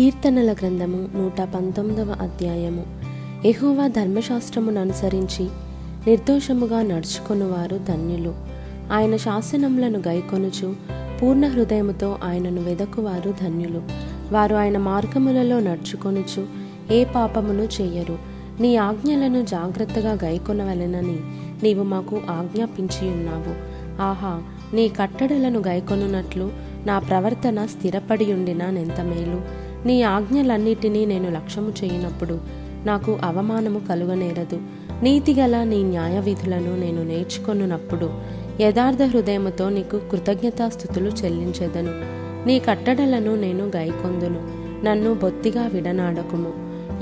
కీర్తనల గ్రంథము నూట పంతొమ్మిదవ అధ్యాయము. ఎహోవా ధర్మశాస్త్రమును అనుసరించి నిర్దోషముగా నడుచుకొనువారు ధన్యులు. ఆయన శాసనములను గైకొనుచు పూర్ణ హృదయముతో ఆయనను వెదకువారు ధన్యులు. వారు ఆయన మార్గములలో నడుచుకొనుచు ఏ పాపమును చేయరు. నీ ఆజ్ఞలను జాగ్రత్తగా గైకొనవలెనని నీవు మాకు ఆజ్ఞాపించి ఉన్నావు. ఆహా నీ కట్టడలను గైకొనున్నట్లు నా ప్రవర్తన స్థిరపడి ఉండిన నెంత మేలు. నీ ఆజ్ఞలన్నిటినీ నేను లక్ష్యము చేయనప్పుడు నాకు అవమానము కలుగనేరదు. నీతిగల నీ న్యాయ విధులను నేను నేర్చుకొనున్నప్పుడు యథార్థ హృదయముతో నీకు కృతజ్ఞతాస్థుతులు చెల్లించెదను. నీ కట్టడలను నేను గైకొందును. నన్ను బొత్తిగా విడనాడకుము.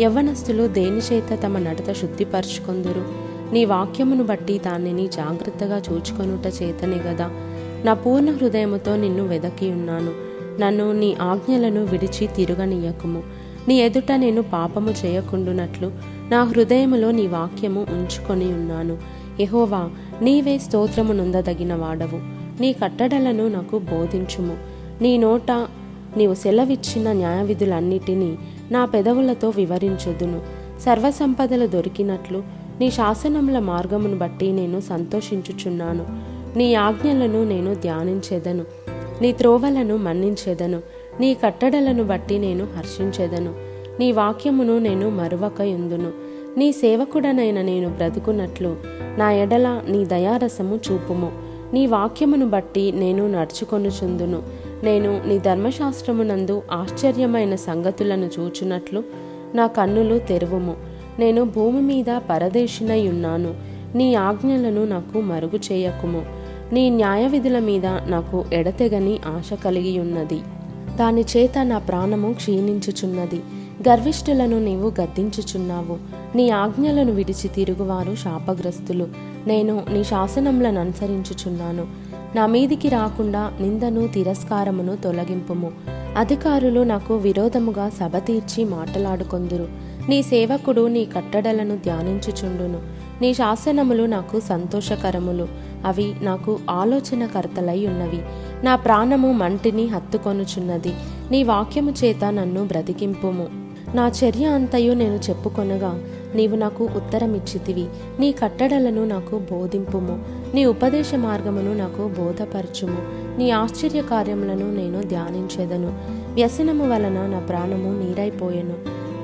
యవ్వనస్తులు దేనిచేత తమ నడత శుద్ధిపరుచుకొందురు? నీ వాక్యమును బట్టి దానిని జాగ్రత్తగా చూచుకొనుట చేతనే గదా. నా పూర్ణ హృదయముతో నిన్ను వెదకి ఉన్నాను నన్ను నీ ఆజ్ఞలను విడిచి తిరుగనీయకుము. నీ ఎదుట నేను పాపము చేయకుండునట్లు నా హృదయములో నీ వాక్యము ఉంచుకొని ఉన్నాను. ఎహోవా నీవే స్తోత్రము నుందదగిన వాడవు నీ కట్టడలను నాకు బోధించుము. నీ నోట నీవు సెలవిచ్చిన న్యాయవిధులన్నిటినీ నా పెదవులతో వివరించదును. సర్వసంపదలు దొరికినట్లు నీ శాసనముల మార్గమును బట్టి నేను సంతోషించుచున్నాను. నీ ఆజ్ఞలను నేను ధ్యానించెదను. నీ త్రోవలను మన్నించెదను. నీ కట్టడలను బట్టి నేను హర్షించెదను. నీ వాక్యమును నేను మరువక ఎందును నీ సేవకుడనైన నేను బ్రతుకున్నట్లు. నా ఎడల నీ దయారసము చూపుము. నీ వాక్యమును బట్టి నేను నడుచుకొనుచుందును. నేను నీ ధర్మశాస్త్రమునందు ఆశ్చర్యమైన సంగతులను చూచున్నట్లు నా కన్నులు తెరువుము. నేను భూమి మీద పరదేశినై ఉన్నాను నీ ఆజ్ఞలను నాకు మరుగు చేయకుము. నీ న్యాయ విధుల మీద నాకు ఎడతెగని ఆశ కలిగి ఉన్నది దాని చేత నా ప్రాణము క్షీణించుచున్నది. గర్విష్ఠులను నీవు గద్దించుచున్నావు. నీ ఆజ్ఞలను విడిచి తిరుగువారు శాపగ్రస్తులు. నేను నీ శాసనములను అనుసరించుచున్నాను. నా మీదికి రాకుండా నిందను తిరస్కారమును తొలగింపుము. అధికారులు నాకు విరోధముగా సభ తీర్చి మాటలాడుకొందురు. నీ సేవకుడు నీ కట్టడలను ధ్యానించుచుండును. నీ శాసనములు నాకు సంతోషకరములు. అవి నాకు ఆలోచనకర్తలై ఉన్నవి. నా ప్రాణము మంటిని హత్తుకొనుచున్నది. నీ వాక్యము చేత నన్ను బ్రతికింపుము. నా చర్య అంతయు నేను చెప్పుకొనగా నీవు నాకు ఉత్తరమిచ్చితివి. నీ కట్టడలను నాకు బోధింపుము. నీ ఉపదేశ మార్గమును నాకు బోధపరచుము. నీ ఆశ్చర్య కార్యములను నేను ధ్యానించేదను. వ్యసనము వలన నా ప్రాణము నీరైపోయెను.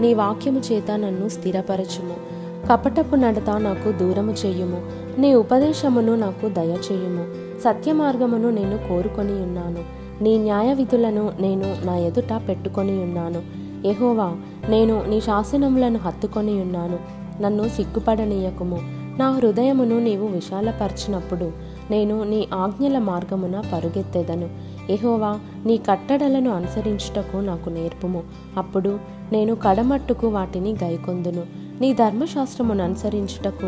నీ వాక్యము చేత నన్ను స్థిరపరచుము. కపటపు నడత నాకు దూరము చెయ్యుము నీ ఉపదేశమును నాకు దయచేయుము. సత్య మార్గమును నేను కోరుకొని ఉన్నాను. నీ న్యాయ విధులను నేను నా ఎదుట పెట్టుకొని ఉన్నాను. ఎహోవా నేను నీ శాసనములను హత్తుకొని ఉన్నాను. నన్ను సిగ్గుపడనీయకుము. నా హృదయమును నీవు విశాలపరిచినప్పుడు నేను నీ ఆజ్ఞల మార్గమున పరుగెత్తెదను. ఎహోవా నీ కట్టడలను అనుసరించుటకు నాకు నేర్పుము. అప్పుడు నేను కడమట్టుకు వాటిని గైకొందును. నీ ధర్మశాస్త్రమును అనుసరించుటకు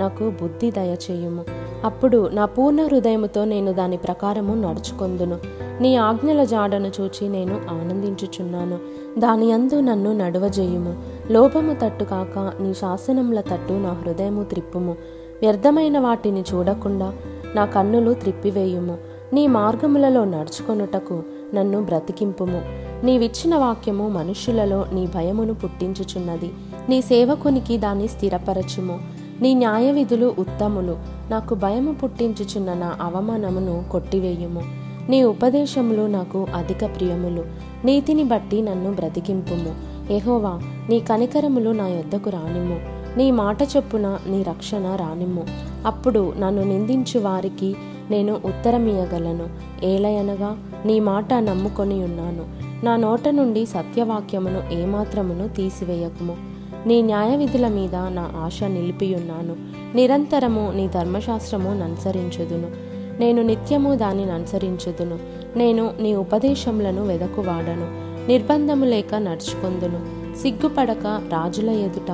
నాకు బుద్ధి దయచేయుము. అప్పుడు నా పూర్ణ హృదయముతో నేను దాని ప్రకారము నడుచుకొందును. నీ ఆజ్ఞల జాడను చూచి నేను ఆనందించుచున్నాను. దాని అందు నన్ను నడువజేయుము. లోపము తట్టు కాక నీ శాసనముల తట్టు నా హృదయము త్రిప్పుము. వ్యర్థమైన వాటిని చూడకుండా నా కన్నులు త్రిప్పివేయుము. నీ మార్గములలో నడుచుకొనుటకు నన్ను బ్రతికింపుము. నీవిచ్చిన వాక్యము మనుష్యులలో నీ భయమును పుట్టించుచున్నది. నీ సేవకునికి దాన్ని స్థిరపరచుము. నీ న్యాయ విధులు ఉత్తములు. నాకు భయము పుట్టించుచున్న నా అవమానమును కొట్టివేయుము. నీ ఉపదేశములు నాకు అధిక ప్రియములు. నీతిని బట్టి నన్ను బ్రతికింపుము. ఎహోవా నీ కనికరములు నా యొద్దకు రానిమ్ము. నీ మాట చొప్పున నీ రక్షణ రానిమ్ము. అప్పుడు నన్ను నిందించు వారికి నేను ఉత్తరమియగలను ఏలయనగా నీ మాట నమ్ముకొని ఉన్నాను నా నోట నుండి సత్యవాక్యమును ఏమాత్రమును తీసివేయకుము. నీ న్యాయ విధుల మీద నా ఆశ నిలిపియున్నాను. నిరంతరము నీ ధర్మశాస్త్రము ననుసరించుదును. నేను నిత్యము దానిని అనుసరించుదును. నేను నీ ఉపదేశములను వెదకువాడను. నిర్బంధము లేక నడుచుకొందును. సిగ్గుపడక రాజుల ఎదుట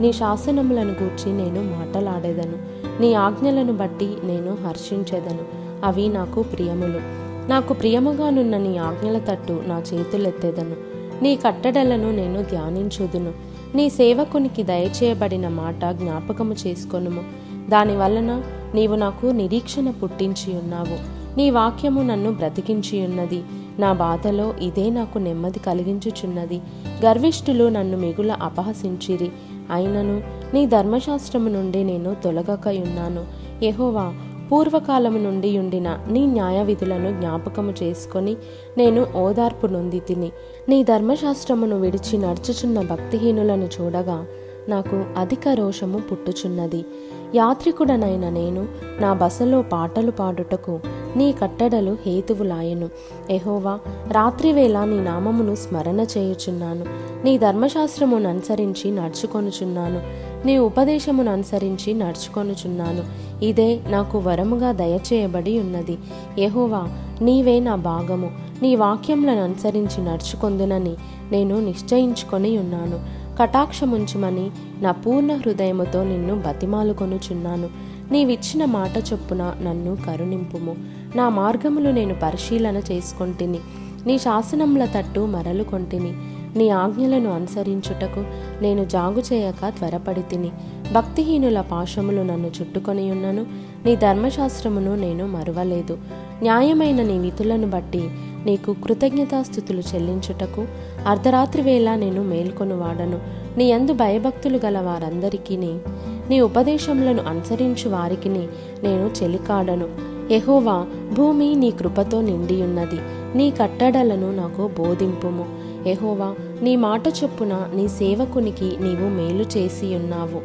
నీ శాసనములను గూర్చి నేను మాటలాడేదను. నీ ఆజ్ఞలను బట్టి నేను హర్షించేదను. అవి నాకు ప్రియములు. నాకు ప్రియముగానున్న నీ ఆజ్ఞల తట్టు నా చేతులెత్తేదను. నీ కట్టడలను నేను ధ్యానించుదును. నీ సేవకునికి దయచేయబడిన మాట జ్ఞాపకము చేసుకొనుము. దాని వలన నీవు నాకు నిరీక్షణ పుట్టించి ఉన్నావు. నీ వాక్యము నన్ను బ్రతికించి ఉన్నది. నా బాధలో ఇదే నాకు నెమ్మది కలిగించుచున్నది. గర్విష్ఠులు నన్ను మిగుల అపహసించిరి. అయినను నీ ధర్మశాస్త్రము నుండి నేను తొలగకయున్నాను. యహోవా పూర్వకాలము నుండి ఉండిన నీ న్యాయ విధులను జ్ఞాపకము చేసుకొని నేను ఓదార్పు నొంది తిని నీ ధర్మశాస్త్రమును విడిచి నడుచుచున్న భక్తిహీనులను చూడగా నాకు అధిక రోషము పుట్టుచున్నది. యాత్రికుడనైన నేను నా బసలో పాటలు పాడుటకు నీ కట్టడలు హేతువులాయను. ఎహోవా రాత్రివేళ నీ నామమును స్మరణ చేయుచున్నాను. నీ ధర్మశాస్త్రమును అనుసరించి నడుచుకొనుచున్నాను. నీ ఉపదేశమును అనుసరించి నడుచుకొనుచున్నాను. ఇదే నాకు వరముగా దయచేయబడి ఉన్నది. యెహోవా నీవే నా భాగము. నీ వాక్యములను అనుసరించి నడుచుకొందునని నేను నిశ్చయించుకొని ఉన్నాను. కటాక్షముంచుమని నా పూర్ణ హృదయముతో నిన్ను బతిమాలుకొనుచున్నాను. నీవిచ్చిన మాట చొప్పున నన్ను కరుణింపుము. నా మార్గములు నేను పరిశీలన చేసుకొంటిని. నీ శాసనముల తట్టు మరలు కొంటిని నీ ఆజ్ఞలను అనుసరించుటకు నేను జాగు చేయక త్వరపడి తిని. భక్తిహీనుల పాశములు నన్ను చుట్టుకొని ఉన్నను. నీ ధర్మశాస్త్రమును నేను మరువలేదు. న్యాయమైన నీ విధులను బట్టి నీకు కృతజ్ఞతాస్థుతులు చెల్లించుటకు అర్ధరాత్రి వేళ నేను మేల్కొని వాడను. నీ యందు భయభక్తులు గల వారందరికీ నీ ఉపదేశములను అనుసరించు వారికి నేను చెలికాడను. ఎహోవా భూమి నీ కృపతో నిండియున్నది. నీ కట్టడలను నాకు బోధింపుము. ఎహోవా నీ మాట చొప్పున నీ సేవకునికి నీవు మేలు చేసి ఉన్నావు.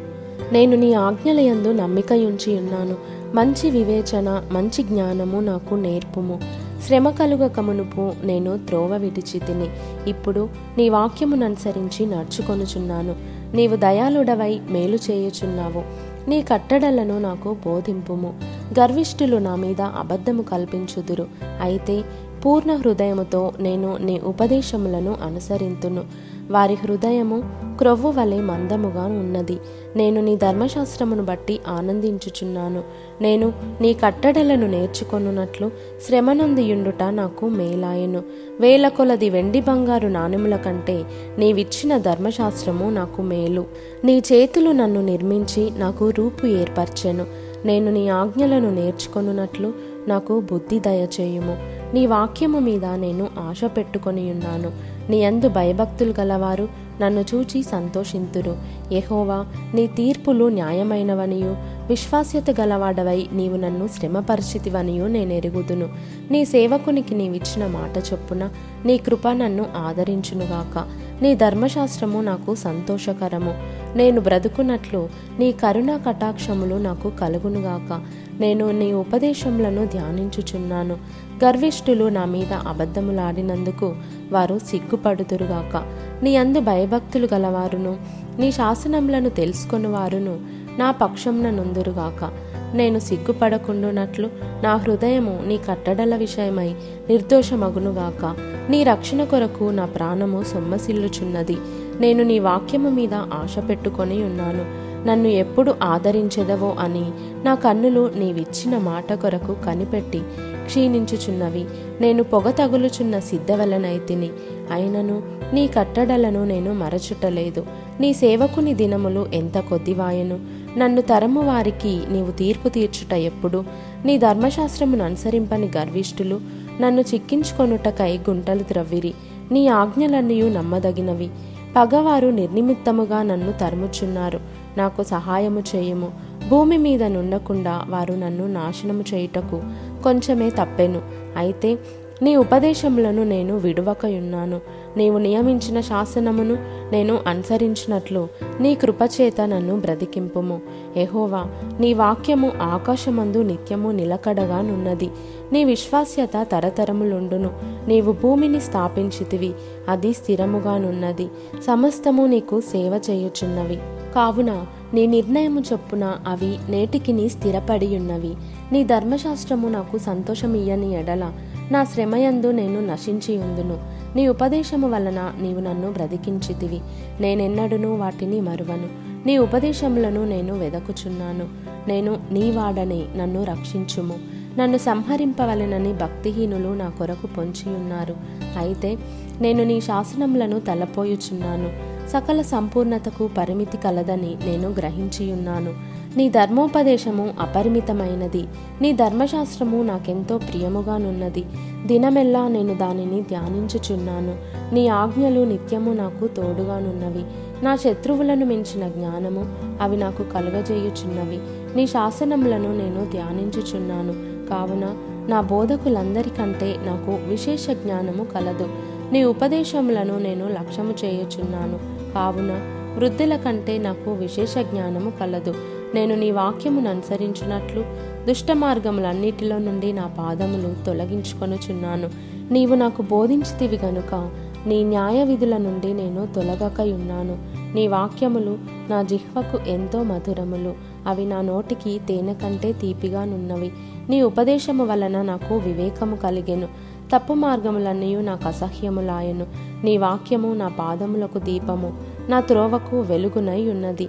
నేను నీ ఆజ్ఞలయందు నమ్మికయుంచి ఉన్నాను మంచి వివేచన మంచి జ్ఞానము నాకు నేర్పుము. శ్రమ కలుగక మునుపు నేను త్రోవ విడిచి తిని ఇప్పుడు నీ వాక్యమును అనుసరించి నడుచుకొనుచున్నాను. నీవు దయాళుడవై మేలు చేయుచున్నావు. నీ కట్టడలను నాకు బోధింపుము. గర్విష్ఠులు నా మీద అబద్ధము కల్పించుదురు. అయితే పూర్ణ హృదయముతో నేను నీ ఉపదేశములను అనుసరింతును. వారి హృదయము క్రొవ్వు వలె మందముగా ఉన్నది. నేను నీ ధర్మశాస్త్రమును బట్టి ఆనందించుచున్నాను. నేను నీ కట్టడలను నేర్చుకొనున్నట్లు శ్రమనొందియుండుట నాకు మేలాయను. వేల కొలది వెండి బంగారు నాణెముల కంటే నీవిచ్చిన ధర్మశాస్త్రము నాకు మేలు. నీ చేతులు నన్ను నిర్మించి నాకు రూపు ఏర్పరచెను. నేను నీ ఆజ్ఞలను నేర్చుకొనున్నట్లు నాకు బుద్ధి దయచేయుము. నీ వాక్యము మీద నేను ఆశ పెట్టుకొని ఉన్నాను. నీ అందు భయభక్తులు గలవారు నన్ను చూచి సంతోషింతురు. యహోవా నీ తీర్పులు న్యాయమైనవనియు. విశ్వాస్యత గలవాడవై నీవు నన్ను శ్రమపరిచితివనియు నేను ఎరుగుదును. నీ సేవకునికి నీవిచ్చిన మాట చొప్పున నీ కృప నన్ను ఆదరించునుగాక. నీ ధర్మశాస్త్రము నాకు సంతోషకరము. నేను బ్రతుకున్నట్లు నీ కరుణా కటాక్షములు నాకు కలుగునుగాక. నేను నీ ఉపదేశములను ధ్యానించుచున్నాను. గర్విష్ఠులు నా మీద అబద్ధములాడినందుకు వారు సిగ్గుపడుదురుగాక. నీ అందు భయభక్తులు గలవారును నీ శాసనములను తెలుసుకొని వారును నా పక్షంన నుందురుగాక. నేను సిగ్గుపడకుండునట్లు నా హృదయము నీ కట్టడల విషయమై నిర్దోషమగునుగాక. నీ రక్షణ కొరకు నా ప్రాణము సొమ్మసిల్లుచున్నది. నేను నీ వాక్యము మీద ఆశ పెట్టుకొని ఉన్నాను. నన్ను ఎప్పుడు ఆదరించెదవో అని నా కన్నులు నీవిచ్చిన మాట కొరకు కనిపెట్టి క్షీణించుచున్నవి. నేను పొగ తగులుచున్న సిద్ధవలనైతిని అయినను నీ కట్టడలను నేను మరచుటలేదు. నీ సేవకుని దినములు ఎంత కొద్దివాయను? నన్ను తరము వారికి నీవు తీర్పు తీర్చుట ఎప్పుడు? నీ ధర్మశాస్త్రమును అనుసరింపని గర్విష్ఠులు నన్ను చిక్కించుకొనుటకై గుంటలు త్రవ్విరి. నీ ఆజ్ఞలన్నీ నమ్మదగినవి. పగవారు నిర్నిమిత్తముగా నన్ను తరుముచున్నారు. నాకు సహాయము చేయము. భూమి మీద నుండకుండా వారు నన్ను నాశనము చేయుటకు కొంచెమే తప్పెను. అయితే నీ ఉపదేశములను నేను విడువకయున్నాను. నీవు నియమించిన శాసనమును నేను అనుసరించినట్లు నీ కృపచేత నన్ను బ్రతికింపుము. ఎహోవా నీ వాక్యము ఆకాశమందు నిత్యము నిలకడగానున్నది నీ విశ్వాస్యత తరతరములుండును. నీవు భూమిని స్థాపించితివి అది స్థిరముగానున్నది సమస్తము నీకు సేవ చేయుచున్నవి. కావున నీ నిర్ణయము చొప్పున అవి నేటికి నీ స్థిరపడి ఉన్నవి నీ ధర్మశాస్త్రము నాకు సంతోషమియ్యని ఎడల నా శ్రమయందు నేను నశించి ఉందును నీ ఉపదేశము వలన నీవు నన్ను బ్రతికించితివి. నేనెన్నడును వాటిని మరువను. నీ ఉపదేశములను నేను వెదకుచున్నాను. నేను నీ వాడని నన్ను రక్షించుము. నన్ను సంహరింపవలెనని భక్తిహీనులు నా కొరకు పొంచి ఉన్నారు అయితే నేను నీ శాసనములను తలపోయుచున్నాను. సకల సంపూర్ణతకు పరిమితి కలదని నేను గ్రహించియున్నాను. నీ ధర్మోపదేశము అపరిమితమైనది. నీ ధర్మశాస్త్రము నాకెంతో ప్రియముగానున్నది దినమెల్లా నేను దానిని ధ్యానించుచున్నాను. నీ ఆజ్ఞలు నిత్యము నాకు తోడుగానున్నవి నా శత్రువులను మించిన జ్ఞానము అవి నాకు కలుగజేయుచున్నవి. నీ శాసనములను నేను ధ్యానించుచున్నాను. కావున నా బోధకులందరికంటే నాకు విశేష జ్ఞానము కలదు. నీ ఉపదేశములను నేను లక్ష్యము చేయుచున్నాను. కావున వృద్ధుల కంటే నాకు విశేష జ్ఞానము కలదు. నేను నీ వాక్యమును అనుసరించినట్లు దుష్ట మార్గములన్నిటిలో నుండి నా పాదములు తొలగించుకొనుచున్నాను. నీవు నాకు బోధించితివి గనుక నీ న్యాయ విధుల నుండి నేను తొలగకయున్నాను. నీ వాక్యములు నా జిహ్వకు ఎంతో మధురములు. అవి నా నోటికి తేనె కంటే తీపిగానున్నవి నీ ఉపదేశము వలన నాకు వివేకము కలిగెను. తప్పు మార్గములన్నీ నాకు అసహ్యములాయను. నీ వాక్యము నా పాదములకు దీపము నా త్రోవకు వెలుగునై ఉన్నది.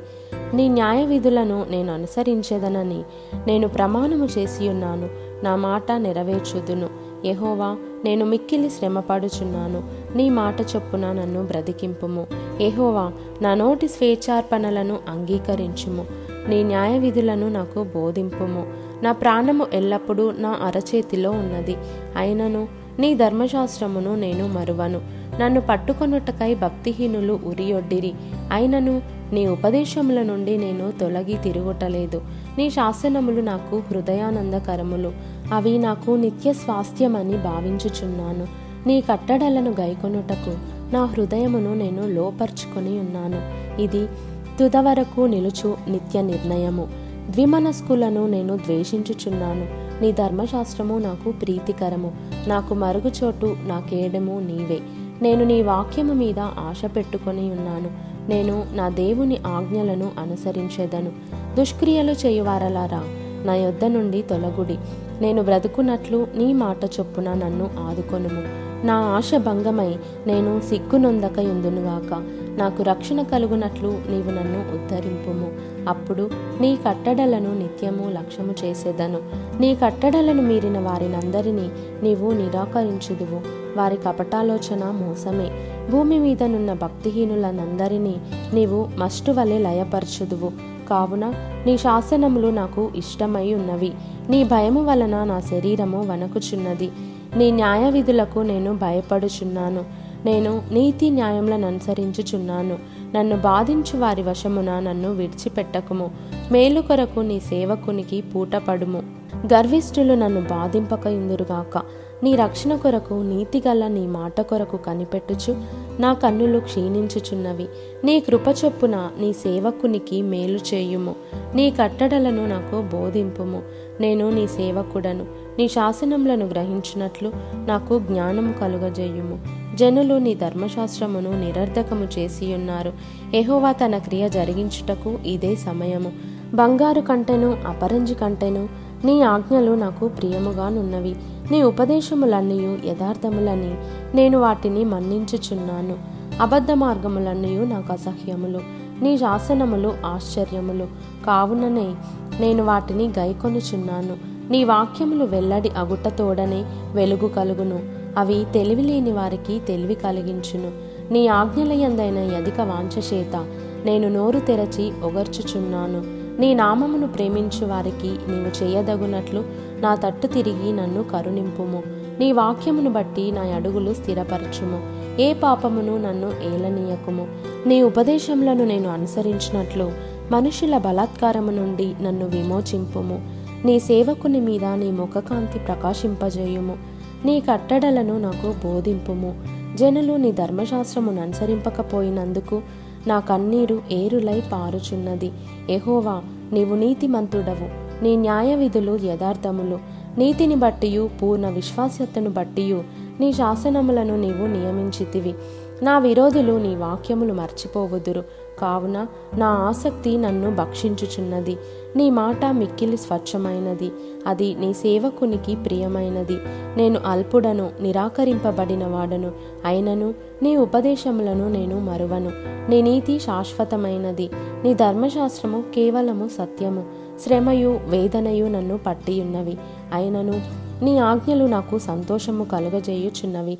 నీ న్యాయ విధులను నేను అనుసరించేదనని నేను ప్రమాణము చేసి ఉన్నాను నా మాట నెరవేర్చుదును. యహోవా నేను మిక్కిలి శ్రమపడుచున్నాను నీ మాట చొప్పున నన్ను బ్రతికింపుము. యహోవా నా నోటి స్వేచ్ఛార్పణలను అంగీకరించుము. నీ న్యాయ విధులను నాకు బోధింపుము. నా ప్రాణము ఎల్లప్పుడూ నా అరచేతిలో ఉన్నది. అయినను నీ ధర్మశాస్త్రమును నేను మరువను. నన్ను పట్టుకొనుటకై భక్తిహీనులు ఉరియొడ్డిరి. అయినను నీ ఉపదేశముల నుండి నేను తొలగి తిరుగుటలేదు. నీ శాసనములు నాకు హృదయానందకరములు. అవి నాకు నిత్య స్వాస్థ్యమని భావించుచున్నాను. నీ కట్టడలను గైకొనుటకు నా హృదయమును నేను లోపర్చుకొని ఉన్నాను. ఇది తుదవరకు నిలుచు నిత్య నిర్ణయము. ద్విమనస్కులను నేను ద్వేషించుచున్నాను. నీ ధర్మశాస్త్రము నాకు ప్రీతికరము. నాకు మరుగుచోటు నాకేడము నీవే. నేను నీ వాక్యము మీద ఆశ పెట్టుకొని ఉన్నాను. నేను నా దేవుని ఆజ్ఞలను అనుసరించేదను. దుష్క్రియలు చేయువారలారా నా యొద్ద నుండి తొలగుడి. నేను బ్రతుకున్నట్లు నీ మాట చొప్పున నన్ను ఆదుకొనుము. నా ఆశ భంగమై నేను సిగ్గునొందక ఎందునుగాక నాకు రక్షణ కలుగునట్లు నీవు నన్ను ఉద్ధరింపుము. అప్పుడు నీ కట్టడలను నిత్యము లక్ష్యము చేసేదను. నీ కట్టడలను మీరిన వారినందరినీ నీవు నిరాకరించుదువు. వారి కపటాలోచన మోసమే. భూమి మీదనున్న భక్తిహీనులనందరినీ నీవు మస్టు వలె లయపరచుదువు. కావున నీ శాసనములు నాకు ఇష్టమై ఉన్నవి. నీ భయము వలన నా శరీరము వణకుచున్నది. నీ న్యాయ విధులకు నేను భయపడుచున్నాను. నేను నీతి న్యాయములను అనుసరించుచున్నాను నన్ను బాధించు వారి వశమున నన్ను విడిచిపెట్టకుము. మేలు కొరకు నీ సేవకునికి పూటపడుము. గర్విష్ఠులు నన్ను బాధింపక ఇందురుగాక నీ రక్షణ కొరకు నీతిగల నీ మాట కొరకు కనిపెట్టుచు నా కన్నులు క్షీణించుచున్నవి. నీ కృప చొప్పున నీ సేవకునికి మేలు చేయుము. నీ కట్టడలను నాకు బోధింపుము. నేను నీ సేవకుడను. నీ శాసనములను గ్రహించినట్లు నాకు జ్ఞానము కలుగజేయుము. జనులు నీ ధర్మశాస్త్రమును నిరర్ధకము చేసి ఉన్నారు ఎహోవా తన క్రియ జరిగించుటకు ఇదే సమయము. బంగారు కంటెను అపరంజి కంటెను నీ ఆజ్ఞలు నాకు ప్రియముగానున్నవి. నీ ఉపదేశములన్నయు యథార్థములని నేను వాటిని మన్నించుచున్నాను. అబద్ధ మార్గములన్నయు నాకు అసహ్యములు. నీ శాసనములు ఆశ్చర్యములు. కావుననే నేను వాటిని గైకొనుచున్నాను. నీ వాక్యములు వెల్లడి అగుటతోడనే వెలుగు కలుగును. అవి తెలివిలేని వారికి తెలివి కలిగించును. నీ ఆజ్ఞలయందైన అధిక వాంఛచేత నేను నోరు తెరచి ఒగర్చుచున్నాను. నీ నామమును ప్రేమించు వారికి నీవు చేయదగునట్లు నా తట్టు తిరిగి నన్ను కరుణింపుము. నీ వాక్యమును బట్టి నా అడుగులు స్థిరపరచుము. ఏ పాపమును నన్ను ఏలనీయకుము. నీ ఉపదేశములను నేను అనుసరించినట్లు మనుషుల బలాత్కారము నుండి నన్ను విమోచింపుము. నీ సేవకుని మీద నీ ముఖకాంతి ప్రకాశింపజేయుము. నీ కట్టడలను నాకు బోధింపుము. జనులు నీ ధర్మశాస్త్రమును అనుసరింపకపోయినందుకు నా కన్నీరు ఏరులై పారుచున్నది. ఎహోవా నీవు నీతిమంతుడవు. నీ న్యాయ విధులు యథార్థములు. నీతిని బట్టియు పూర్ణ విశ్వాస్యతను బట్టియు. నీ శాసనములను నీవు నియమించితివి. నా విరోధులు నీ వాక్యములు మర్చిపోవుదురు. కావున నా ఆసక్తి నన్ను భక్షించుచున్నది. నీ మాట మిక్కిలి స్వచ్ఛమైనది. అది నీ సేవకునికి ప్రియమైనది. నేను అల్పుడను నిరాకరింపబడిన వాడను అయినను నీ ఉపదేశములను నేను మరువను. నీ నీతి శాశ్వతమైనది. నీ ధర్మశాస్త్రము కేవలము సత్యము. శ్రమయు వేదనయు నన్ను పట్టియున్నవి. అయినను నీ ఆజ్ఞలు నాకు సంతోషము కలుగజేయుచున్నవి.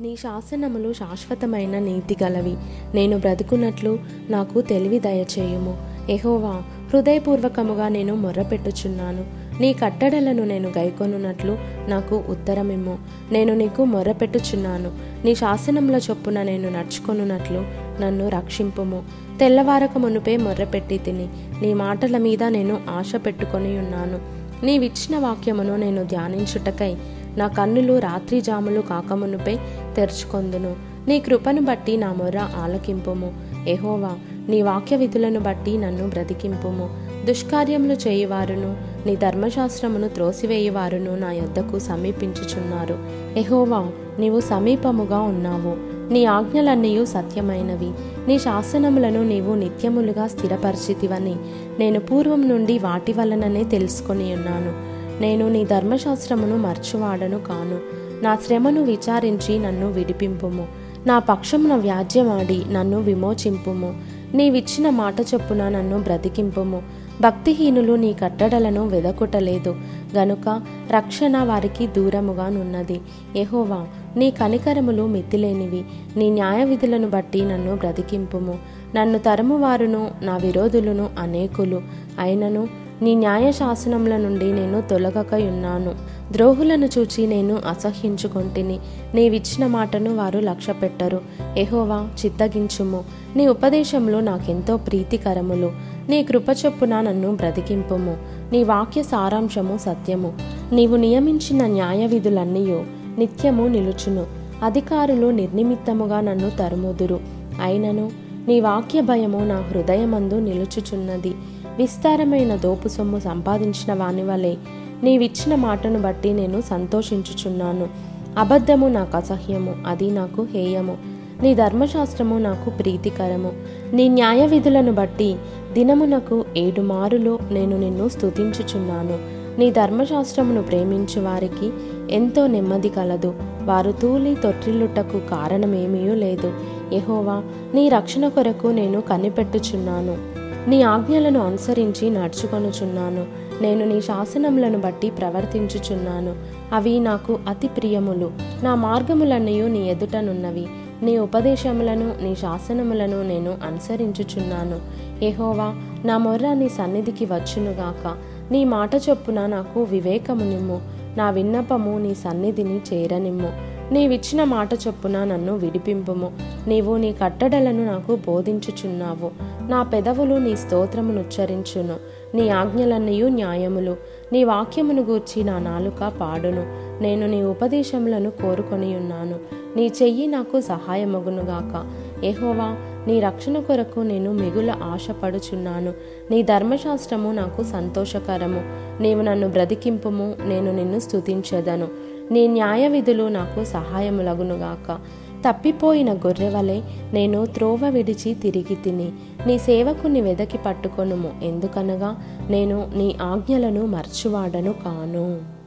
నీ శాసనములు శాశ్వతమైన నీతి గలవి. నేను బ్రతుకున్నట్లు నాకు తెలివి దయచేయుము. ఎహోవా హృదయపూర్వకముగా నేను మొర్రపెట్టుచున్నాను. నీ కట్టడలను నేను గైకొనున్నట్లు నాకు ఉత్తరమిమ్ము. నేను నీకు మొర్రపెట్టుచున్నాను. నీ శాసనముల చొప్పున నేను నడుచుకొనున్నట్లు నన్ను రక్షింపుము. తెల్లవారక మునుపే మొర్రపెట్టి తిని నీ మాటల మీద నేను ఆశ పెట్టుకొని ఉన్నాను. నీవిచ్చిన వాక్యమును నేను ధ్యానించుటకై నా కన్నులు రాత్రి జాములు కాకమునుపై తెరుచుకొందును. నీ కృపను బట్టి నా మొర్ర ఆలకింపుము. ఎహోవా నీ వాక్య విధులను బట్టి నన్ను బ్రతికింపుము. దుష్కార్యములు చేయువారును నీ ధర్మశాస్త్రమును త్రోసివేయువారును నా యొద్దకు సమీపించుచున్నారు. ఎహోవా నీవు సమీపముగా ఉన్నావు. నీ ఆజ్ఞలన్నీ సత్యమైనవి. నీ శాసనములను నీవు నిత్యములుగా స్థిరపరిచితివని నేను పూర్వం నుండి వాటి వలననే తెలుసుకొని ఉన్నాను నేను నీ ధర్మశాస్త్రమును మర్చువాడను కాను. నా శ్రమను విచారించి నన్ను విడిపింపుము. నా పక్షమున వ్యాజ్యమాడి నన్ను విమోచింపుము. నీవిచ్చిన మాట చొప్పున నన్ను బ్రతికింపుము. భక్తిహీనులు నీ కట్టడలను వెదకుటలేదు. గనుక రక్షణ వారికి దూరముగా నున్నది. ఎహోవా నీ కనికరములు మితిలేనివి. నీ న్యాయ విధులను బట్టి నన్ను బ్రతికింపుము. నన్ను తరుమువారును నా విరోధులను అనేకులు. అయినను నీ న్యాయశాసనముల నుండి నేను తొలగకయున్నాను ద్రోహులను చూచి నేను అసహ్యించుకొంటిని. నీవిచ్చిన మాటను వారు లక్ష్యపెట్టరు. ఎహోవా చిత్తగించుము. నీ ఉపదేశంలో నాకెంతో ప్రీతికరములు. నీ కృపచొప్పున నన్ను బ్రతికింపుము. నీ వాక్య సారాంశము సత్యము. నీవు నియమించిన న్యాయ విధులన్నీయో నిత్యము నిలుచును. అధికారులు నిర్నిమిత్తముగా నన్ను తరుముదురు. అయినను నీ వాక్య భయము నా హృదయమందు నిలుచుచున్నది. విస్తారమైన దోపు సొమ్ము సంపాదించిన వాని వలె నీవిచ్చిన మాటను బట్టి నేను సంతోషించుచున్నాను. అబద్ధము నాకు అసహ్యము అది నాకు హేయము. నీ ధర్మశాస్త్రము నాకు ప్రీతికరము. నీ న్యాయ విధులను బట్టి దినమునకు ఏడు మారులు నేను నిన్ను స్తుతించుచున్నాను. నీ ధర్మశాస్త్రమును ప్రేమించు వారికి ఎంతో నెమ్మది కలదు. వారు తూలి తొట్టిల్లుటకు కారణమేమీ లేదు. యహోవా నీ రక్షణ కొరకు నేను కనిపెట్టుచున్నాను. నీ ఆజ్ఞలను అనుసరించి నడుచుకొనుచున్నాను. నేను నీ శాసనములను బట్టి ప్రవర్తించుచున్నాను. అవి నాకు అతి ప్రియములు. నా మార్గములన్నీ నీ ఎదుటనున్నవి. నీ ఉపదేశములను నీ శాసనములను నేను అనుసరించుచున్నాను. ఎహోవా నా మొర్ర నీ సన్నిధికి వచ్చునుగాక. నీ మాట చొప్పున నాకు వివేకము నిమ్ము. నా విన్నపము నీ సన్నిధిని చేరనిమ్ము. నీవిచ్చిన మాట చొప్పున నన్ను విడిపింపుము. నీవు నీ కట్టడలను నాకు బోధించుచున్నావు. నా పెదవులు నీ స్తోత్రమునుచ్చరించును. నీ ఆజ్ఞలన్నయు న్యాయములు. నీ వాక్యమును గూర్చి నా నాలుక పాడును. నేను నీ ఉపదేశములను కోరుకొని ఉన్నాను నీ చెయ్యి నాకు సహాయమగునుగాక. ఎహోవా నీ రక్షణ కొరకు నేను మిగుల ఆశపడుచున్నాను. నీ ధర్మశాస్త్రము నాకు సంతోషకరము. నీవు నన్ను బ్రతికింపుము. నేను నిన్ను స్తుతించెదను. నీ న్యాయ విధులు నాకు సహాయములగునుగాక తప్పిపోయిన గొర్రెవలే నేను త్రోవ విడిచి తిరిగి తిని నీ సేవకుని వెదకి పట్టుకొనుము. ఎందుకనగా నేను నీ ఆజ్ఞలను మర్చివాడను కాను.